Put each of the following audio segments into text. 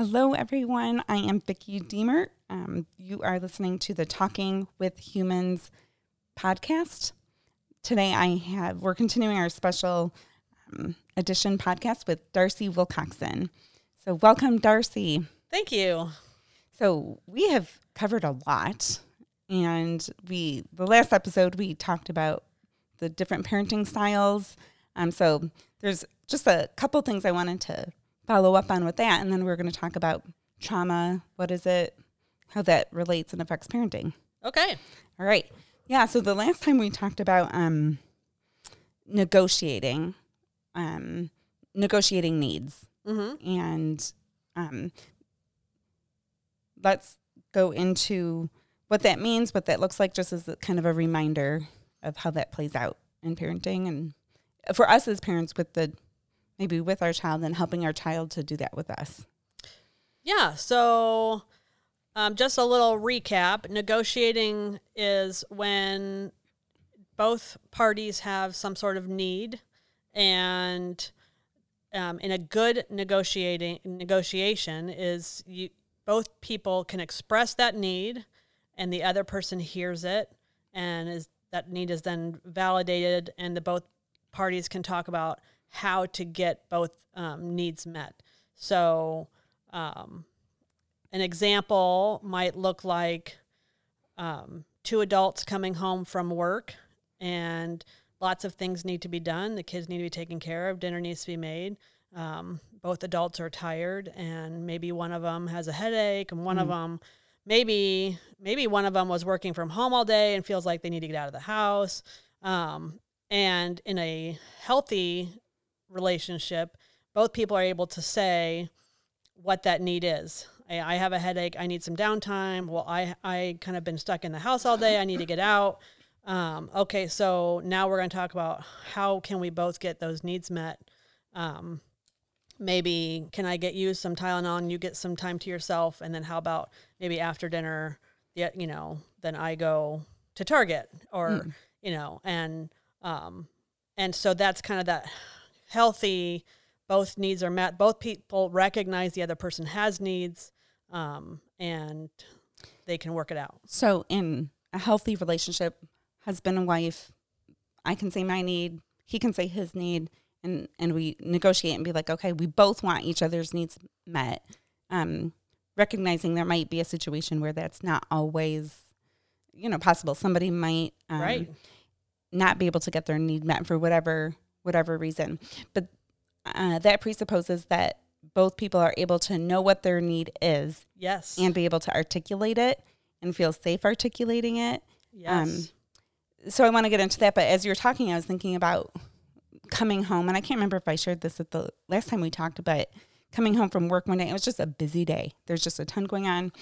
Hello, everyone. I am Vicki Deemer. Um, you are listening to the Talking with Humans podcast. Today, I have we're continuing our special um, edition podcast with Darcy Wilcoxon. So, welcome, Darcy. Thank you. So, we have covered a lot, and we the last episode we talked about the different parenting styles. Um, so, there's just a couple things I wanted to follow up on with that. And then we're going to talk about trauma. What is it? How that relates and affects parenting. Okay. All right. Yeah. So the last time we talked about um, negotiating, um, negotiating needs, Mm-hmm. and um, let's go into what that means, what that looks like, just as a, kind of a reminder of how that plays out in parenting, and for us as parents, with the maybe with our child and helping our child to do that with us. Yeah. So, um, just a little recap negotiating is when both parties have some sort of need and um, in a good negotiating negotiation is you both people can express that need and the other person hears it and is that need is then validated and the both parties can talk about how to get both um, needs met so um, an example might look like um, two adults coming home from work and lots of things need to be done. The kids need to be taken care of. Dinner needs to be made. Um, both adults are tired, and maybe one of them has a headache, and one of them maybe maybe one of them was working from home all day and feels like they need to get out of the house. Um, and in a healthy relationship, both people are able to say what that need is. I, I have a headache. I need some downtime. Well, I I kind of been stuck in the house all day. I need to get out. Um, okay, so now we're going to talk about how can we both get those needs met. Um, maybe can I get you some Tylenol and you get some time to yourself, and then how about maybe after dinner, yeah, you know, then I go to Target or you know, and um, and so that's kind of that healthy. Both needs are met. Both people recognize the other person has needs, um, and they can work it out. So in a healthy relationship, husband and wife, I can say my need, he can say his need, and and we negotiate and be like, okay, we both want each other's needs met. Um, recognizing there might be a situation where that's not always, you know, possible. Somebody might um, Right. not be able to get their need met for whatever whatever reason, but uh, that presupposes that both people are able to know what their need is Yes. and be able to articulate it and feel safe articulating it. yes. So I want to get into that, but as you were talking, I was thinking about coming home, and I can't remember if I shared this at the last time we talked, but coming home from work one day, it was just a busy day. There's just a ton going on,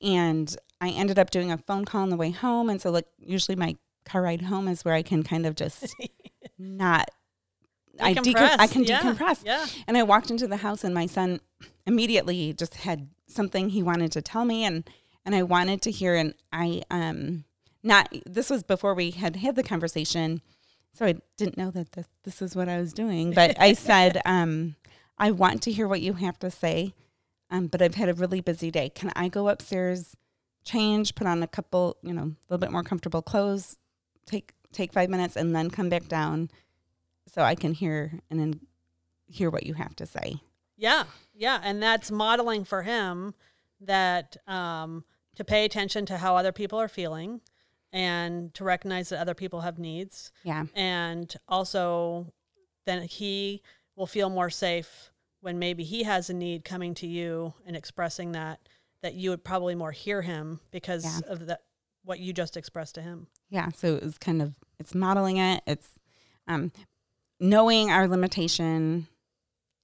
and I ended up doing a phone call on the way home, and so like usually my car ride home is where I can kind of just not. I, decom- I can Yeah. decompress. Yeah. And I walked into the house and my son immediately just had something he wanted to tell me and and I wanted to hear and I um not this was before we had had the conversation. So I didn't know that this, this is what I was doing, but I said um I want to hear what you have to say. Um but I've had a really busy day. Can I go upstairs, change, put on a couple, you know, a little bit more comfortable clothes, take take 5 minutes and then come back down so I can hear and then hear what you have to say. Yeah, yeah, and that's modeling for him that um, to pay attention to how other people are feeling, and to recognize that other people have needs, Yeah. and also then he will feel more safe when maybe he has a need coming to you and expressing that that you would probably more hear him because Yeah. of that what you just expressed to him. Yeah. So it was kind of it's modeling it. It's um, knowing our limitation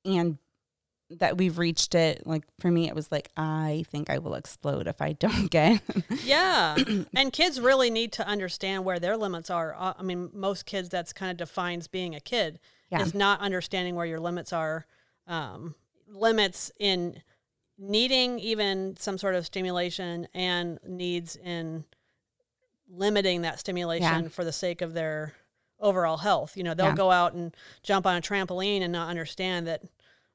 and that we've reached it. Like for me, it was like I think I will explode if I don't get. Yeah. and kids really need to understand where their limits are. Uh, I mean, most kids, that's kind of defines being a kid, Yeah. is not understanding where your limits are. Um, limits in needing even some sort of stimulation and needs in limiting that stimulation Yeah. for the sake of their overall health. You know, they'll Yeah. go out and jump on a trampoline and not understand that,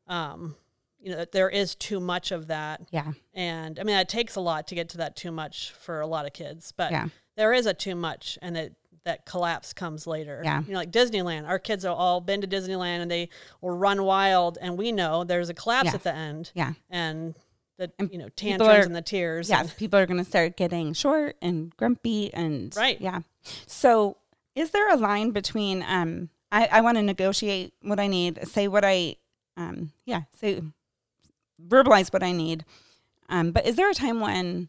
um, you know that there is too much of that Yeah. and i mean it takes a lot to get to that too much for a lot of kids but Yeah. there is a too much and that that collapse comes later Yeah. you know like disneyland our kids have all been to disneyland and they will run wild and we know there's a collapse Yes. at the end Yeah. and the And you know tantrums are- and the tears Yes. People are going to start getting short and grumpy and Right. Yeah. So is there a line between, um, I, I want to negotiate what I need, say what I, um, yeah, say, verbalize what I need. Um, but is there a time when,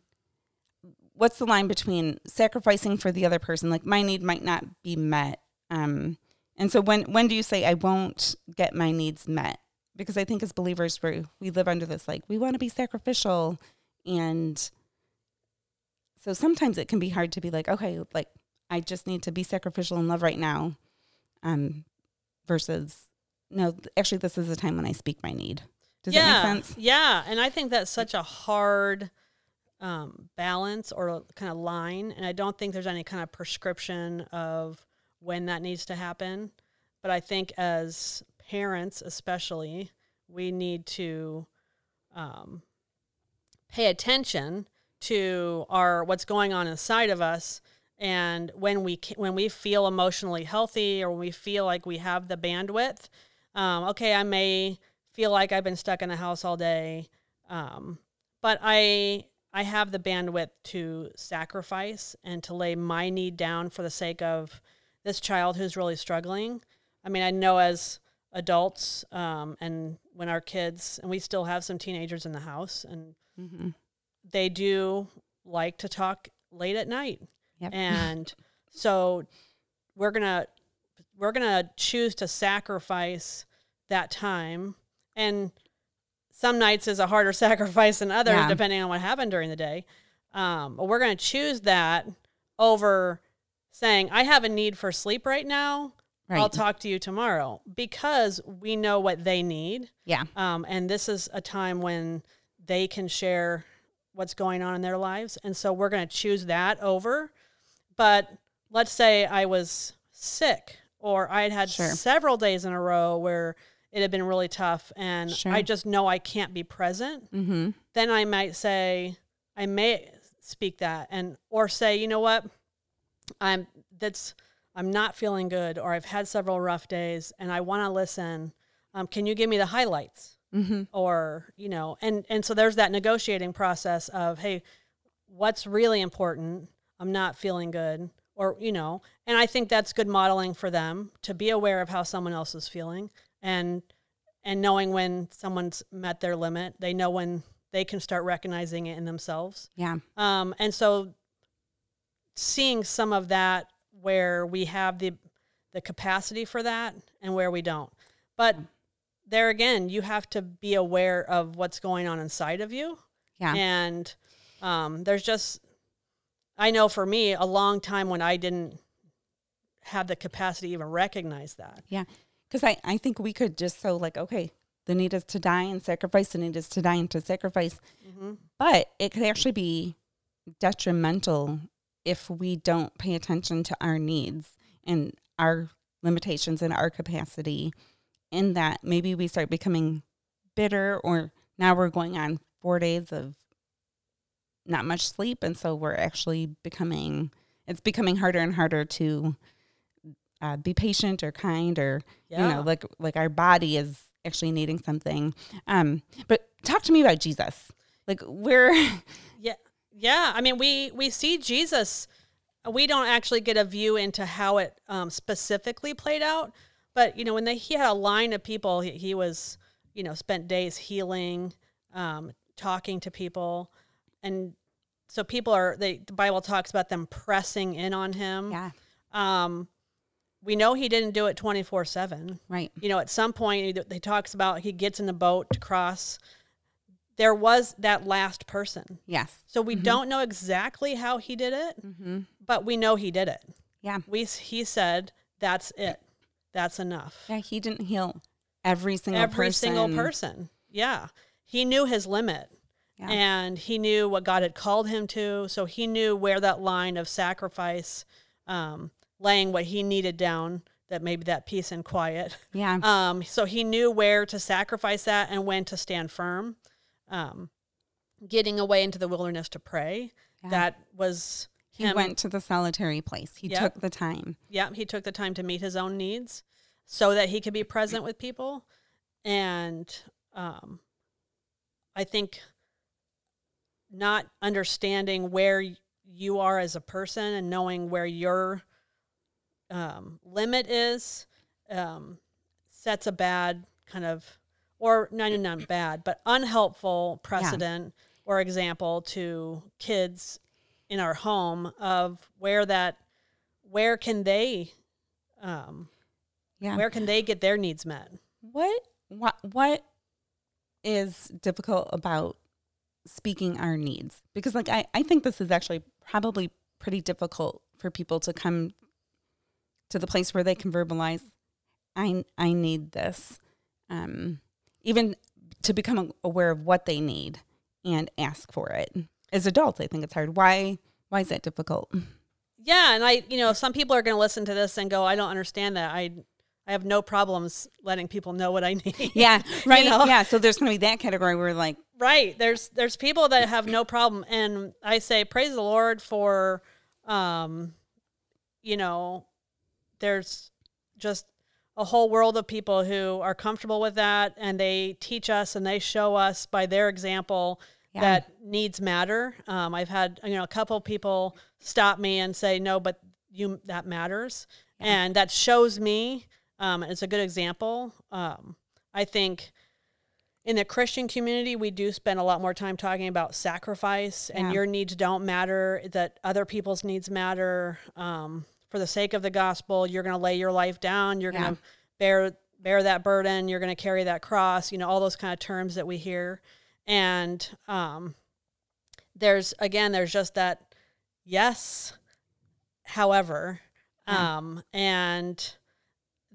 what's the line between sacrificing for the other person? Like my need might not be met. Um, and so when, when do you say I won't get my needs met? Because I think as believers, we we live under this, like we want to be sacrificial and so sometimes it can be hard to be like, okay, like I just need to be sacrificial in love right now. Um, versus no, actually this is a time when I speak my need. Does yeah, that make sense? Yeah, and I think that's such a hard um, balance or kind of line, and I don't think there's any kind of prescription of when that needs to happen. But I think as parents, especially, we need to um, pay attention to our what's going on inside of us and when we when we feel emotionally healthy or when we feel like we have the bandwidth um, okay i may feel like i've been stuck in the house all day um, but i i have the bandwidth to sacrifice and to lay my need down for the sake of this child who's really struggling i mean i know as adults um, and when our kids and we still have some teenagers in the house and Mm-hmm. they do like to talk late at night Yep. and so we're gonna we're gonna choose to sacrifice that time and some nights is a harder sacrifice than others Yeah. depending on what happened during the day um, but we're gonna choose that over saying i have a need for sleep right now i'll talk to you tomorrow because we know what they need yeah. um, and this is a time when they can share what's going on in their lives. And so we're going to choose that over. But let's say I was sick or I had had Sure. several days in a row where it had been really tough and Sure. I just know I can't be present. Mm-hmm. Then I might say, I may speak that and or say, you know what? I'm that's I'm not feeling good or I've had several rough days and I want to listen. Um, can you give me the highlights? Mm-hmm. or you know and and so there's that negotiating process of hey what's really important i'm not feeling good or you know and i think that's good modeling for them to be aware of how someone else is feeling and and knowing when someone's met their limit they know when they can start recognizing it in themselves Yeah. um, and so seeing some of that where we have the the capacity for that and where we don't. But there again, you have to be aware of what's going on inside of you. Yeah. And um, there's just, I know for me, a long time when I didn't have the capacity to even recognize that. Yeah. Because I, I think we could just so like, okay, the need is to die and sacrifice, the need is to die and to sacrifice. Mm-hmm. But it could actually be detrimental if we don't pay attention to our needs and our limitations and our capacity. In that maybe we start becoming bitter, or now we're going on four days of not much sleep. And so we're actually becoming, it's becoming harder and harder to uh, be patient or kind or Yeah. you know like like our body is actually needing something um but talk to me about jesus like we're Yeah. Yeah. I mean, we, we see Jesus. We don't actually get a view into how it um, specifically played out. But, you know, when they, he had a line of people, he, he was, you know, spent days healing, um, talking to people. And so people are, they, the Bible talks about them pressing in on him. yeah Um, we know he didn't do it 24 7 right you know, at some point he, he talks about he gets in the boat to cross. There was that last person. yes So we don't know exactly how he did it, mm-hmm. but we know he did it. yeah We he said that's it. That's enough. yeah he didn't heal every single Every person single person. Yeah. He knew his limit. Yeah. And he knew what God had called him to, so he knew where that line of sacrifice um, laying what he needed down that maybe that peace and quiet. Yeah. Um, so he knew where to sacrifice that and when to stand firm. Um, getting away into the wilderness to pray. Yeah. That was he him. went to the solitary place. He Yep. took the time. Yeah, he took the time to meet his own needs so that he could be present with people. And um, I think not understanding where you are as a person and knowing where your um, limit is um, sets a bad kind of, or not even not bad, but unhelpful precedent or example to kids in our home of where that where can they um Yeah. where can they get their needs met What what what is difficult about speaking our needs? Because like I, I think this is actually probably pretty difficult for people to come to the place where they can verbalize I I need this. Um even to become aware of what they need and ask for it. As adults, I think it's hard. Why why is that difficult? yeah and i you know some people are going to listen to this and go i don't understand that i i have no problems letting people know what i need Yeah, right. know? Yeah, so there's going to be that category where like right there's there's people that have no problem and i say praise the lord for um you know there's just a whole world of people who are comfortable with that and they teach us and they show us by their example Yeah. that needs matter um, i've had you know a couple of people stop me and say no but you that matters and that shows me um, it's a good example um, i think in the Christian community, we do spend a lot more time talking about sacrifice and Yeah. your needs don't matter, that other people's needs matter. Um, for the sake of the gospel, you're going to lay your life down. You're Yeah. going to bear bear that burden. You're going to carry that cross. You know all those kind of terms that we hear, and um, there's again, there's just that yes, however, Yeah. um, and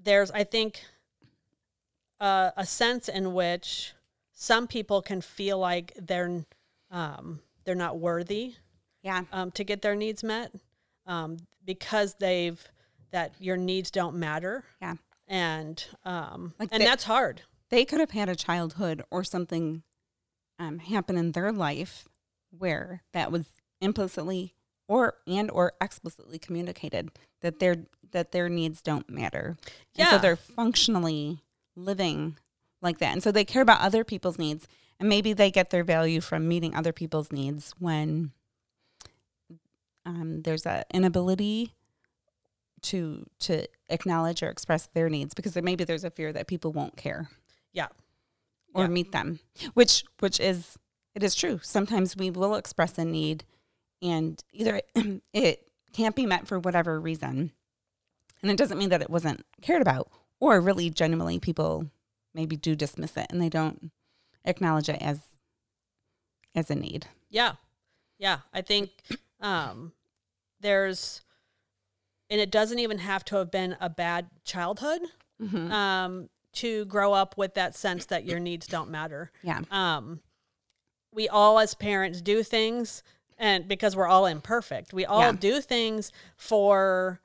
there's I think uh, a sense in which some people can feel like they're um, they're not worthy yeah. um, to get their needs met um, because they've that your needs don't matter Yeah. and um, Like and they- that's hard they could have had a childhood or something um, happen in their life where that was implicitly or and or explicitly communicated that their that their needs don't matter. And so they're functionally living like that. And so they care about other people's needs and maybe they get their value from meeting other people's needs when um, there's an inability to to acknowledge or express their needs because maybe there's a fear that people won't care yeah or Yeah. meet them which which is it is true sometimes we will express a need and either it, it can't be met for whatever reason and it doesn't mean that it wasn't cared about or really genuinely people maybe do dismiss it and they don't acknowledge it as as a need. Yeah. Yeah. I think um, there's and it doesn't even have to have been a bad childhood Mhm. um, to grow up with that sense that your needs don't matter. Yeah. Um, we all as parents do things and because we're all imperfect we all Yeah. do things for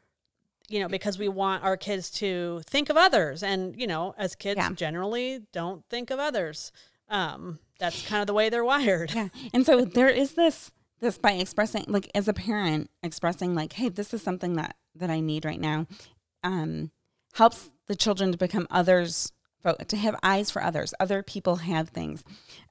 you know because we want our kids to think of others and you know as kids Yeah. generally don't think of others um, that's kind of the way they're wired Yeah. And so there is this this by expressing like as a parent expressing like, hey, this is something that that I need right now, um, helps the children to become others to have eyes for others. Other people have things.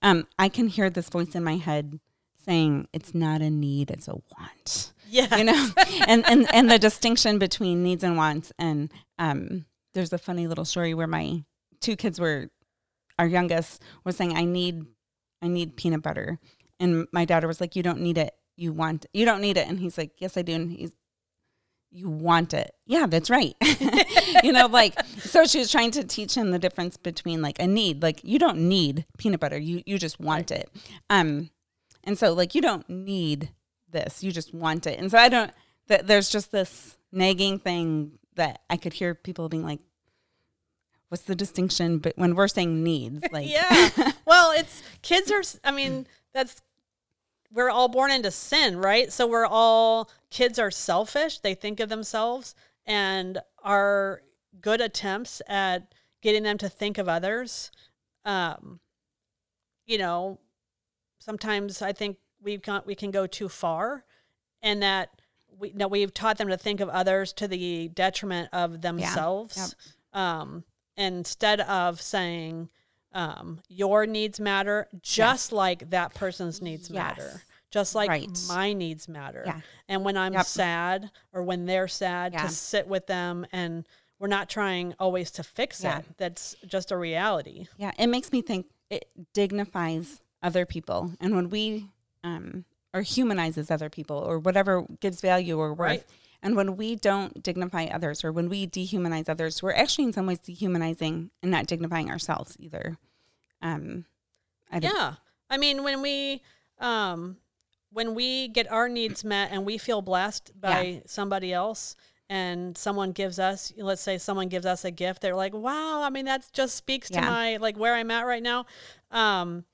Um, I can hear this voice in my head saying, It's not a need, it's a want yeah. You know? And, and and the distinction between needs and wants. And um there's a funny little story where my two kids were our youngest was saying i need i need peanut butter. And my daughter was like you don't need it. You want you don't need it. And he's like yes i do. And he's you want it. Yeah that's right. You know like so she was trying to teach him the difference between like a need like you don't need peanut butter. You you just want it. Um and so like you don't need this. You just want it. And so i don't that there's just this nagging thing that i could hear people being like what's the distinction but when we're saying needs like yeah. Well it's kids are i mean that's we're all born into sin right? So we're all kids are selfish. They think of themselves and our good attempts at getting them to think of others. Um, you know, sometimes I think we've got, we can go too far, and that we that we've taught them to think of others to the detriment of themselves. Um, instead of saying um, your needs matter, just like that person's needs Yes. matter, just like Right. my needs matter. Yeah. And when I'm Yep. sad or when they're sad, Yeah. to sit with them and we're not trying always to fix Yeah. it. That's just a reality. Yeah, it makes me think it dignifies other people. And when we, um, or humanizes other people or whatever gives value or worth. Right. And when we don't dignify others or when we dehumanize others, we're actually in some ways dehumanizing and not dignifying ourselves either. Um, I Yeah. I mean, when we um when we get our needs met and we feel blessed by somebody else and someone gives us let's say someone gives us a gift they're like wow i mean that just speaks to my like where i'm at right now um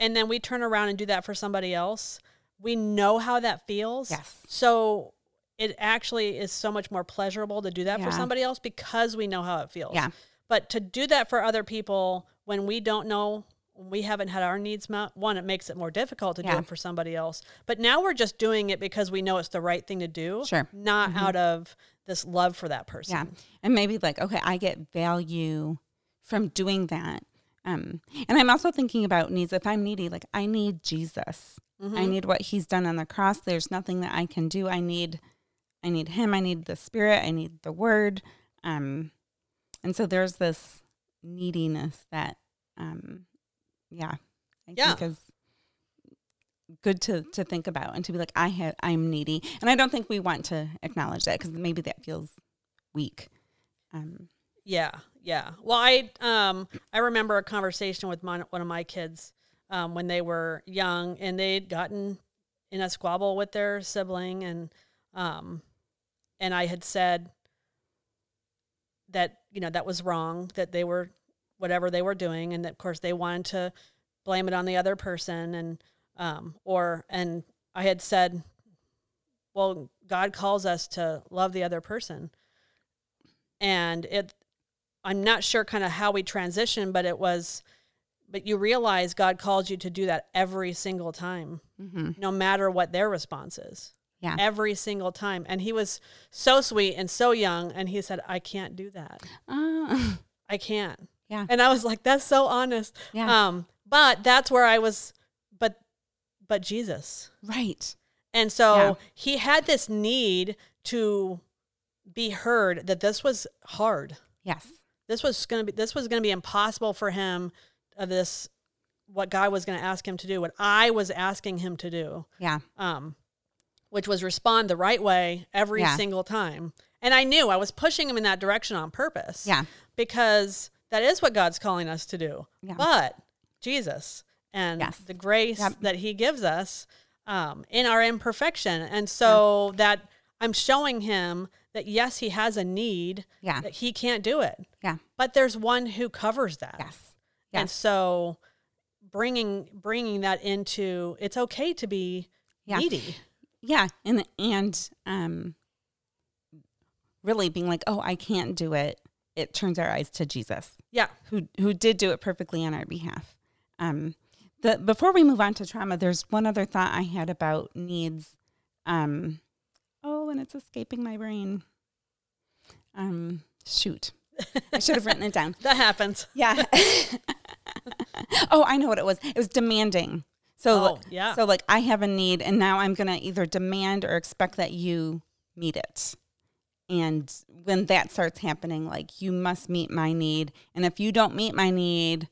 and then we turn around and do that for somebody else we know how that feels Yes. so it actually is so much more pleasurable to do that for somebody else because we know how it feels Yeah. but to do that for other people when we don't know, we haven't had our needs met, one, it makes it more difficult to do it for somebody else. But now we're just doing it because we know it's the right thing to do. Sure. Mm-hmm. Not out of this love for that person. Yeah. And maybe like, okay, I get value from doing that. Um, and I'm also thinking about needs. If I'm needy, like I need Jesus. Mm-hmm. I need what he's done on the cross. There's nothing that I can do. I need I need him. I need the spirit. I need the word. Um, and so there's this neediness that um yeah, I Yeah. think is good to to think about and to be like I have I'm needy. And I don't think we want to acknowledge that because maybe that feels weak. Um, Yeah, yeah. Well, I um I remember a conversation with my, one of my kids um, when they were young, and they'd gotten in a squabble with their sibling, and um, and I had said that you know that was wrong, that they were whatever they were doing, and that, of course they wanted to blame it on the other person, and um, or and I had said, well, God calls us to love the other person and it i'm not sure kind of how we transitioned but it was but you realize god calls you to do that every single time mhm. no matter what their response is Yeah. every single time and he was so sweet and so young and he said i can't do that Uh, i can't Yeah. and i was like that's so honest Yeah. um but that's where i was but but jesus right. and so Yeah. he had this need to be heard that this was hard Yes. This was going to be this was going to be impossible for him of this what God was going to ask him to do what I was asking him to do Yeah. um which was respond the right way every Yeah. single time and I knew I was pushing him in that direction on purpose Yeah. because that is what God's calling us to do Yeah. but Jesus and Yes. the grace Yep. that he gives us um, in our imperfection and so that I'm showing him that yes he has a need Yeah. that he can't do it Yeah. but there's one who covers that Yes. and so bringing bringing that into it's okay to be Yeah. needy Yeah. And and um really being like, oh, I can't do it. It turns our eyes to Jesus, yeah who who did do it perfectly on our behalf. Um the before we move on to trauma, there's one other thought I had about needs. Um and it's escaping my brain. Um shoot. I should have written it down. that happens Yeah. oh, I know what it was. It was demanding. So, Oh, yeah. So, like, I have a need, and now I'm going to either demand or expect that you meet it. And when that starts happening, like, you must meet my need. And if you don't meet my need,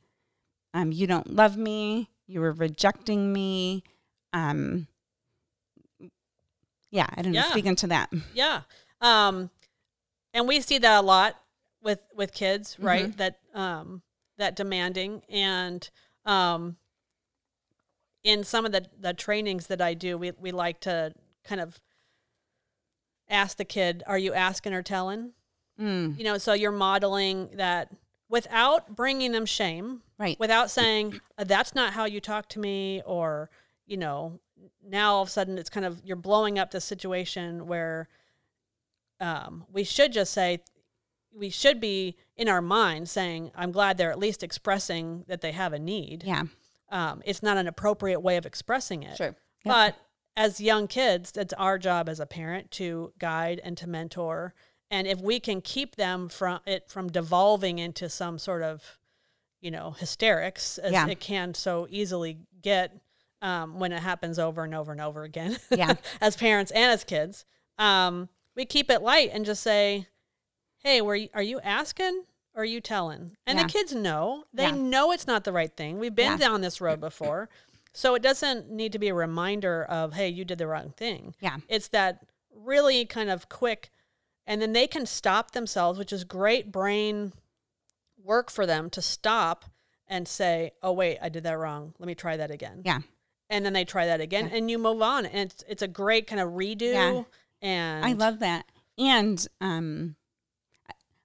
um, you don't love me. You are rejecting me. Um, yeah, I know. Yeah. Speaking to that. yeah um and we see that a lot with with kids right Mm-hmm. that um that demanding and um in some of the the trainings that I do we we like to kind of ask the kid are you asking or telling Mm, you know so you're modeling that without bringing them shame right. without saying "Uh, that's not how you talk to me or you know now all of a sudden it's kind of you're blowing up the situation where um, we should just say we should be in our mind saying, "I'm glad they're at least expressing that they have a need." Yeah. Um, it's not an appropriate way of expressing it. Sure. But as young kids, it's our job as a parent to guide and to mentor. And if we can keep them from it from devolving into some sort of, you know, hysterics as Yeah. it can so easily get um, when it happens over and over and over again, Yeah. as parents and as kids, um, we keep it light and just say, "Hey, were you, are you asking or are you telling?" And Yeah. the kids know. They Yeah. know it's not the right thing. We've been Yeah. down this road before. So it doesn't need to be a reminder of, hey, you did the wrong thing. Yeah. It's that really kind of quick, and then they can stop themselves, which is great brain work for them to stop and say, oh, wait, I did that wrong. Let me try that again. Yeah. And then they try that again, and you move on. And it's, it's a great kind of redo. Yeah. And I love that. And um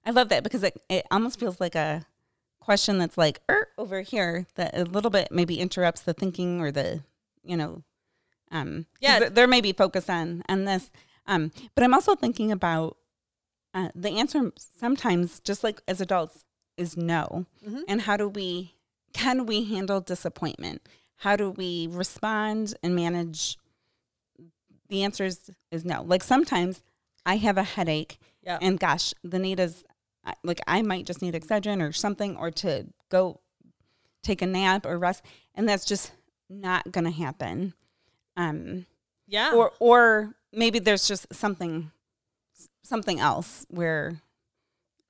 I- love that because it, it almost feels like a question that's like er, over here that a little bit maybe interrupts the thinking or the you know um Yeah. there may be focus on on this um but i'm also thinking about uh, the answer sometimes just like as adults is no Mhm. and how do we can we handle disappointment how do we respond and manage the answer is, is no like sometimes i have a headache Yeah. and gosh the need is like i might just need excedrin or something or to go take a nap or rest and that's just not gonna happen um yeah. or or maybe there's just something something else where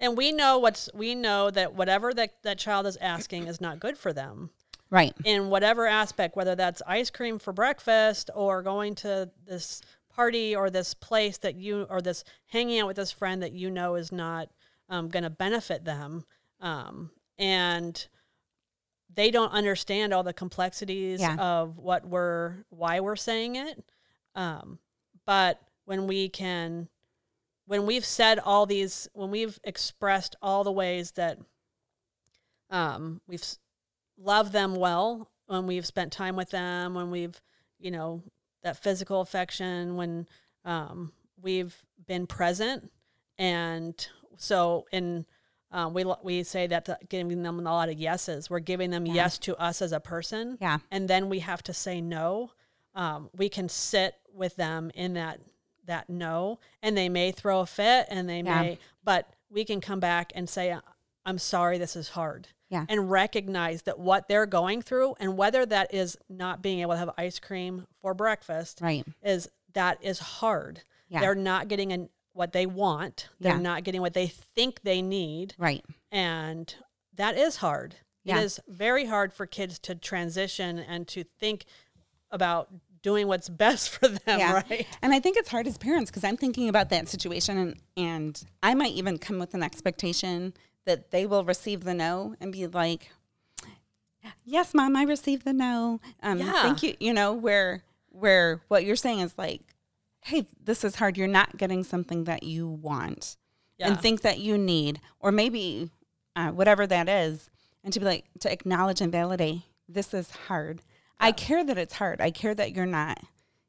and we know what's, we know that whatever that, that child is asking is not good for them. Right in whatever aspect, whether that's ice cream for breakfast or going to this party or this place that you or this hanging out with this friend that you know is not um, going to benefit them, um, and they don't understand all the complexities Yeah. of what we're why we're saying it. Um, but when we can, when we've said all these, when we've expressed all the ways that um, we've loved them well, when we've spent time with them, when we've, you know, that physical affection, when um, we've been present, and so in um, we we say that the, giving them a lot of yeses, we're giving them Yeah. yes to us as a person, yeah and then we have to say no. Um, we can sit with them in that that no, and they may throw a fit, and they Yeah. may, but we can come back and say, "I'm sorry, this is hard." Yeah. and recognize that what they're going through, and whether that is not being able to have ice cream for breakfast, right is that is hard. Yeah. They're not getting an, what they want. They're Yeah. not getting what they think they need, right and that is hard. Yeah. It is very hard for kids to transition and to think about doing what's best for them, Yeah. right? And I think it's hard as parents because I'm thinking about that situation and, and I might even come with an expectation that they will receive the no and be like, yes, mom, I received the no. Um, Yeah. Thank you. You know, where, where what you're saying is like, hey, this is hard. You're not getting something that you want Yeah. and think that you need, or maybe uh, whatever that is. And to be like, to acknowledge and validate, this is hard. I care that it's hard. I care that you're not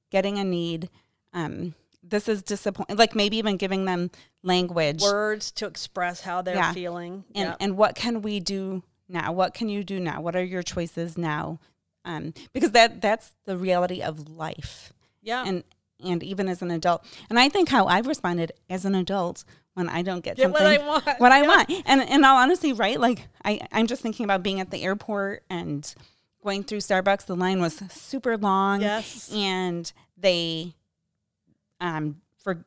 getting a need. Um, this is disappointing. Like maybe even giving them language Words to express how they're Yeah. feeling. and Yep. and what can we do now? What can you do now? What are your choices now? Um, because that that's the reality of life. yeah. And and even as an adult, and I think how I've responded as an adult when I don't get Get something what I want. what I Yeah. want. And in all honesty, right? Like I, I'm just thinking about being at the airport and going through Starbucks. The line was super long. Yes. And they um for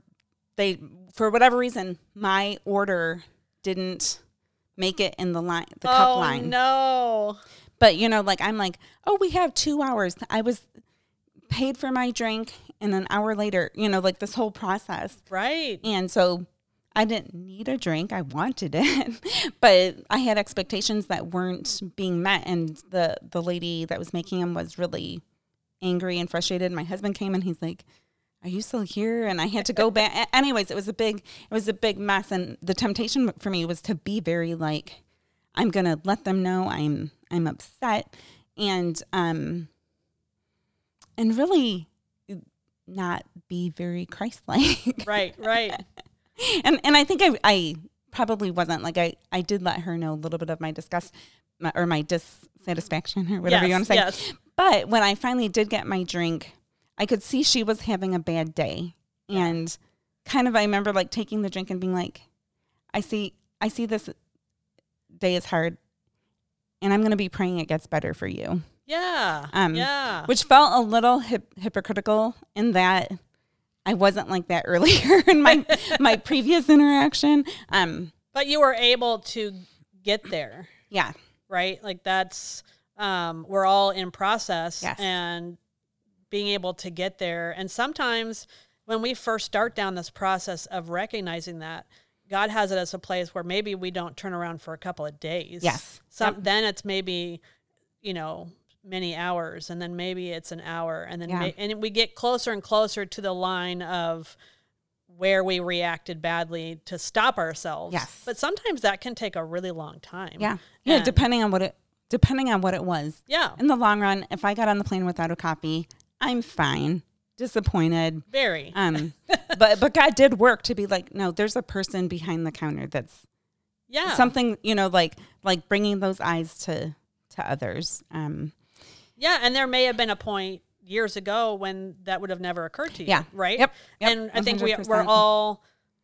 they for whatever reason, my order didn't make it in the line the cup oh, line. no. But you know, like I'm like, oh, we have two hours. I was paid for my drink and an hour later, you know, like this whole process. Right. And so I didn't need a drink. I wanted it, but I had expectations that weren't being met. And the, the lady that was making them was really angry and frustrated. My husband came and he's like, are you still here? And I had to go back. Anyways, it was a big, it was a big mess. And the temptation for me was to be very like, I'm going to let them know I'm, I'm upset. And, um, and really not be very Christ-like. Right. Right. and and I think I, I probably wasn't like I I did let her know a little bit of my disgust my, or my dissatisfaction or whatever yes, you want to say. Yes. But when I finally did get my drink, I could see she was having a bad day. And kind of I remember like taking the drink and being like, I see I see this day is hard and I'm going to be praying it gets better for you. Yeah. Um, yeah. Which felt a little hip, hypocritical in that I wasn't like that earlier in my my previous interaction. Um but you were able to get there, yeah. right? Like that's um we're all in process Yes. and being able to get there. And sometimes when we first start down this process of recognizing that God has it as a place where maybe we don't turn around for a couple of days. Yes. Some Yep. then it's maybe, you know, many hours and then maybe it's an hour and then Yeah. ma- and we get closer and closer to the line of where we reacted badly to stop ourselves. Yes. But sometimes that can take a really long time. Yeah. Yeah, And- depending on what it depending on what it was. Yeah. In the long run, if I got on the plane without a copy, I'm fine. Disappointed. Very. Um but but God did work to be like, no, there's a person behind the counter that's yeah. something, you know, like like bringing those eyes to to others. Um Yeah, and there may have been a point years ago when that would have never occurred to you. Yeah. Right. Yep. Yep. and I think we, 100%. we're all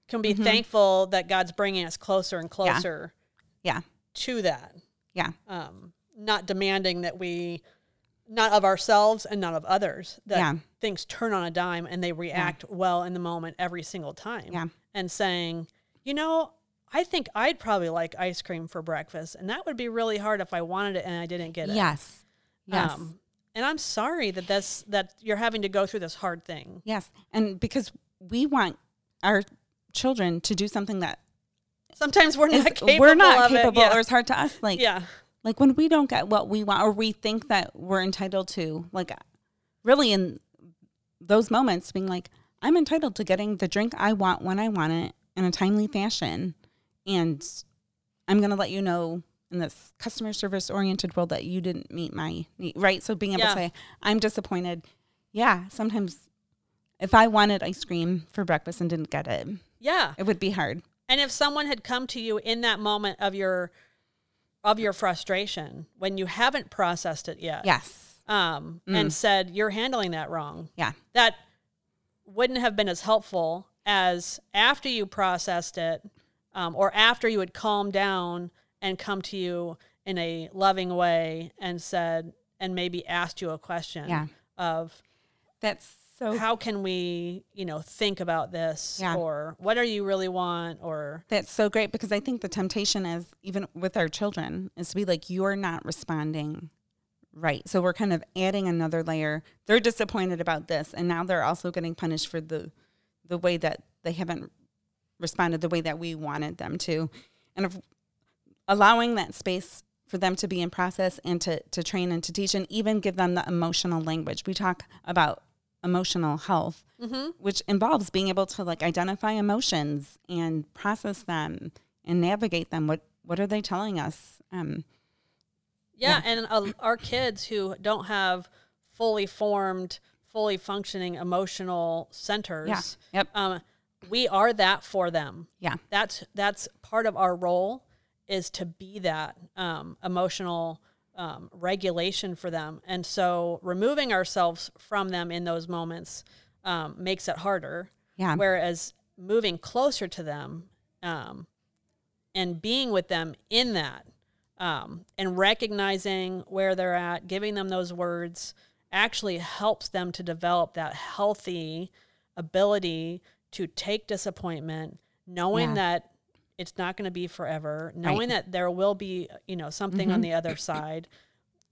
can be Mhm. thankful that God's bringing us closer and closer. Yeah. To that. Yeah. Um, not demanding that we, not of ourselves and not of others, that Yeah. things turn on a dime and they react well in the moment every single time. Yeah. And saying, you know, I think I'd probably like ice cream for breakfast, and that would be really hard if I wanted it and I didn't get it. Yes. Yes. Um, and I'm sorry that this that you're having to go through this hard thing. yes. And because we want our children to do something that Sometimes we're is not capable. we're not of it. Yeah. or it's hard to us like yeah. Like when we don't get what we want or we think that we're entitled to like really in those moments being like i'm entitled to getting the drink i want when i want it in a timely fashion and i'm going to let you know in this customer service oriented world that you didn't meet my need right so being able Yeah. to say i'm disappointed yeah sometimes if i wanted ice cream for breakfast and didn't get it Yeah. it would be hard And if someone had come to you in that moment of your of your frustration when you haven't processed it yet, yes um, Mm. and said you're handling that wrong, yeah that wouldn't have been as helpful as after you processed it, um, or after you had calmed down and come to you in a loving way and said and maybe asked you a question Yeah. of that's so how can we you know think about this Yeah. or what do you really want or That's so great because I think the temptation is even with our children is to be like you're not responding right. So we're kind of adding another layer. They're disappointed about this and now they're also getting punished for the the way that they haven't responded the way that we wanted them to. And if allowing that space for them to be in process and to to train and to teach and even give them the emotional language. We talk about emotional health mm-hmm. which involves being able to like identify emotions and process them and navigate them. What what are they telling us? Um, yeah, and uh, our kids who don't have fully formed fully functioning emotional centers yeah. Yep. um, we are that for them Yeah. that's that's part of our role is to be that um, emotional um, regulation for them and so removing ourselves from them in those moments um, makes it harder Yeah. whereas moving closer to them um, and being with them in that um, and recognizing where they're at giving them those words actually helps them to develop that healthy ability to take disappointment knowing Yeah. that it's not going to be forever knowing that there will be you know something on the other side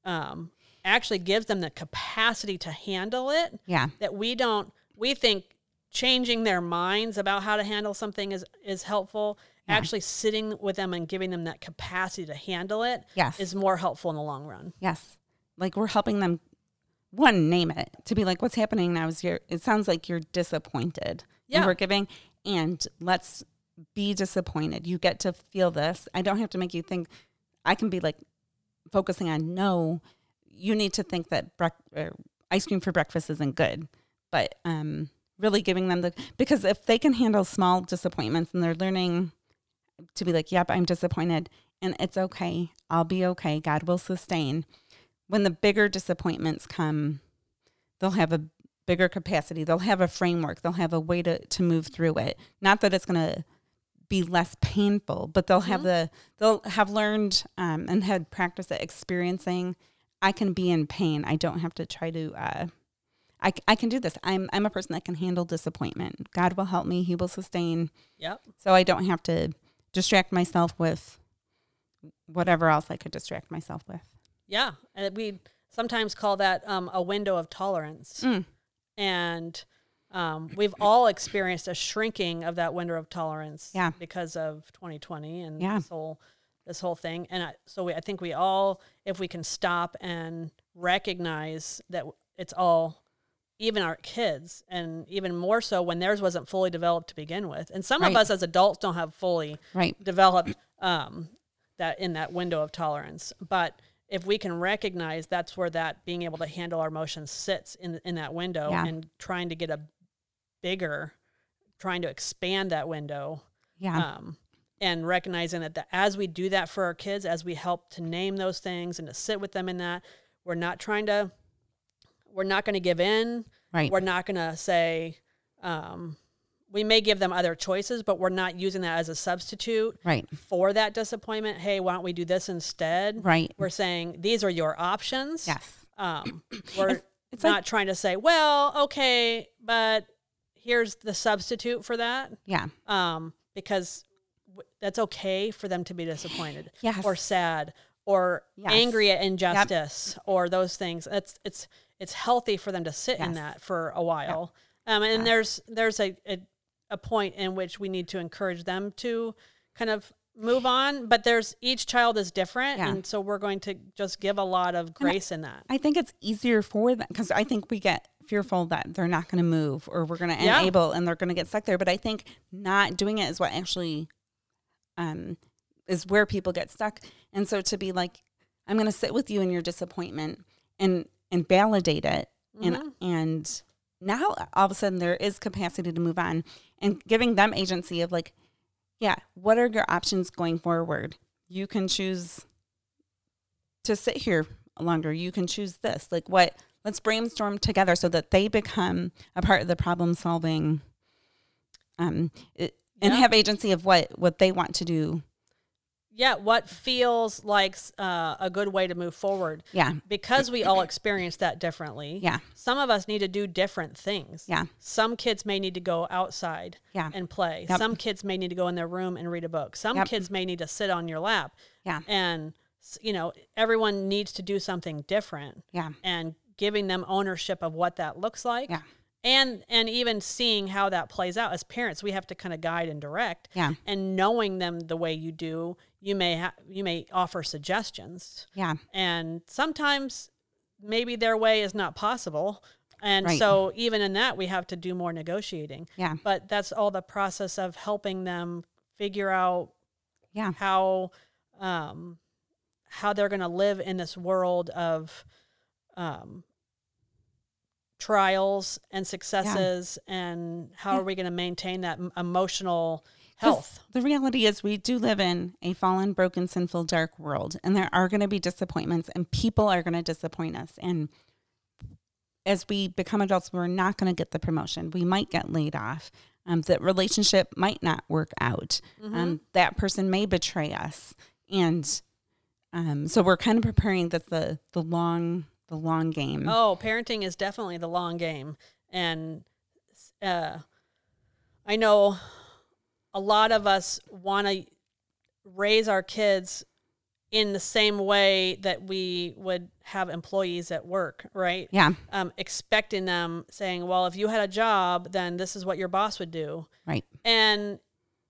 um, actually gives them the capacity to handle it yeah. that we don't we think changing their minds about how to handle something is is helpful Yeah. actually sitting with them and giving them that capacity to handle it Yes. is more helpful in the long run yes. Like we're helping them one name it to be like what's happening now is you're it sounds like you're disappointed. Yeah. We're giving and let's be disappointed. You get to feel this. I don't have to make you think I can be like focusing on no, you need to think that brec- or ice cream for breakfast isn't good. But um really giving them the because if they can handle small disappointments and they're learning to be like, yep, I'm disappointed and it's okay. I'll be okay. God will sustain. When the bigger disappointments come, they'll have a bigger capacity. They'll have a framework. They'll have a way to, to move through it. Not that it's going to be less painful, but they'll have the they'll have learned um, and had practice at experiencing. I can be in pain. I don't have to try to. Uh, I, I can do this. I'm I'm a person that can handle disappointment. God will help me. He will sustain. Yep. So I don't have to distract myself with whatever else I could distract myself with. Yeah, and we sometimes call that um, a window of tolerance, Mm. and um, we've all experienced a shrinking of that window of tolerance. Yeah. because of 2020 and Yeah. this whole this whole thing. And I, so we, I think we all, if we can stop and recognize that it's all, even our kids, and even more so when theirs wasn't fully developed to begin with. And some Right. of us as adults don't have fully Right. developed um, that in that window of tolerance. But if we can recognize that's where that being able to handle our emotions sits in in that window Yeah. and trying to get a bigger, trying to expand that window, Yeah. um, and recognizing that the, as we do that for our kids, as we help to name those things and to sit with them in that, we're not trying to, we're not going to give in. right. We're not going to say, um, we may give them other choices, but we're not using that as a substitute Right. for that disappointment. Hey, why don't we do this instead? Right. We're saying these are your options. Yes. Um, we're it's not like- trying to say, well, okay, but here's the substitute for that. Yeah. Um, because w- that's okay for them to be disappointed Yes. or sad or Yes. angry at injustice or those things. It's it's it's healthy for them to sit in that for a while. Um, and Yeah. there's there's a, a a point in which we need to encourage them to kind of move on. But there's each child is different, Yeah. and so we're going to just give a lot of grace in that. I think it's easier for them because I think we get fearful that they're not going to move or we're going to Yeah. enable and they're going to get stuck there. But I think not doing it is what actually um, is where people get stuck. And so to be like, I'm going to sit with you in your disappointment and and validate it, Mhm. and and now all of a sudden there is capacity to move on and giving them agency of like, yeah, what are your options going forward? You can choose to sit here longer. You can choose this. Like what? Let's brainstorm together so that they become a part of the problem solving, um, it, and Yeah. have agency of what what they want to do. Yeah, what feels like uh, a good way to move forward. Yeah, because we all experience that differently. Yeah. Some of us need to do different things. Yeah. Some kids may need to go outside Yeah. and play. Yep. Some kids may need to go in their room and read a book. Some Yep. kids may need to sit on your lap. Yeah. And you know, everyone needs to do something different yeah, and giving them ownership of what that looks like. Yeah. And and even seeing how that plays out as parents, we have to kind of guide and direct. Yeah. And knowing them the way you do, you may ha- you may offer suggestions yeah, and sometimes maybe their way is not possible and Right. so even in that we have to do more negotiating yeah, but that's all the process of helping them figure out yeah, how um, how they're going to live in this world of um, trials and successes and how Yeah. are we going to maintain that m- emotional health The reality is, we do live in a fallen, broken, sinful, dark world, and there are going to be disappointments, and people are going to disappoint us. And as we become adults, we're not going to get the promotion. We might get laid off. Um, that relationship might not work out. Mm-hmm. Um, that person may betray us, and um, so we're kind of preparing that the the long the long game. Oh, parenting is definitely the long game. And uh, I know a lot of us want to raise our kids in the same way that we would have employees at work, right? Yeah, Um, expecting them saying, well, if you had a job, then this is what your boss would do. right. And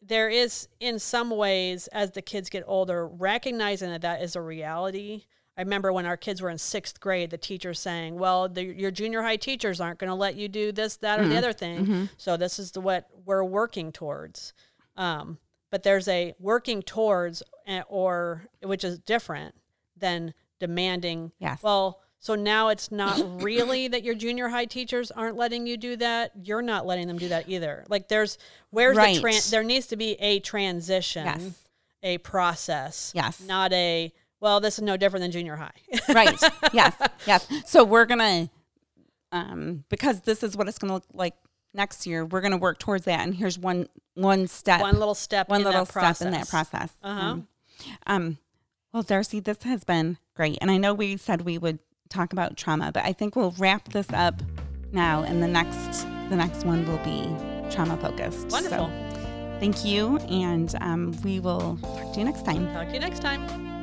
there is, in some ways, as the kids get older, recognizing that that is a reality. I remember when our kids were in sixth grade, the teacher saying, "Well, the, your junior high teachers aren't going to let you do this, that, or the other thing. So this is the what we're working towards." Um, but there's a working towards, eh, or which is different than demanding. Yes. Well, So now it's not really that your junior high teachers aren't letting you do that. You're not letting them do that either. Like there's where's Right. the tran- there needs to be a transition, Yes. a process. Yes. Not a well, this is no different than junior high. right. Yes. Yes. So we're gonna, um, because this is what it's gonna look like next year. We're gonna work towards that, and here's one one step, One little step one in little that process. step in that process. Uh-huh. Um, um, well, Darcy, this has been great, and I know we said we would talk about trauma, but I think we'll wrap this up now, and the next the next one will be trauma focused. Wonderful. So, thank you, and um, we will talk to you next time. Talk to you next time.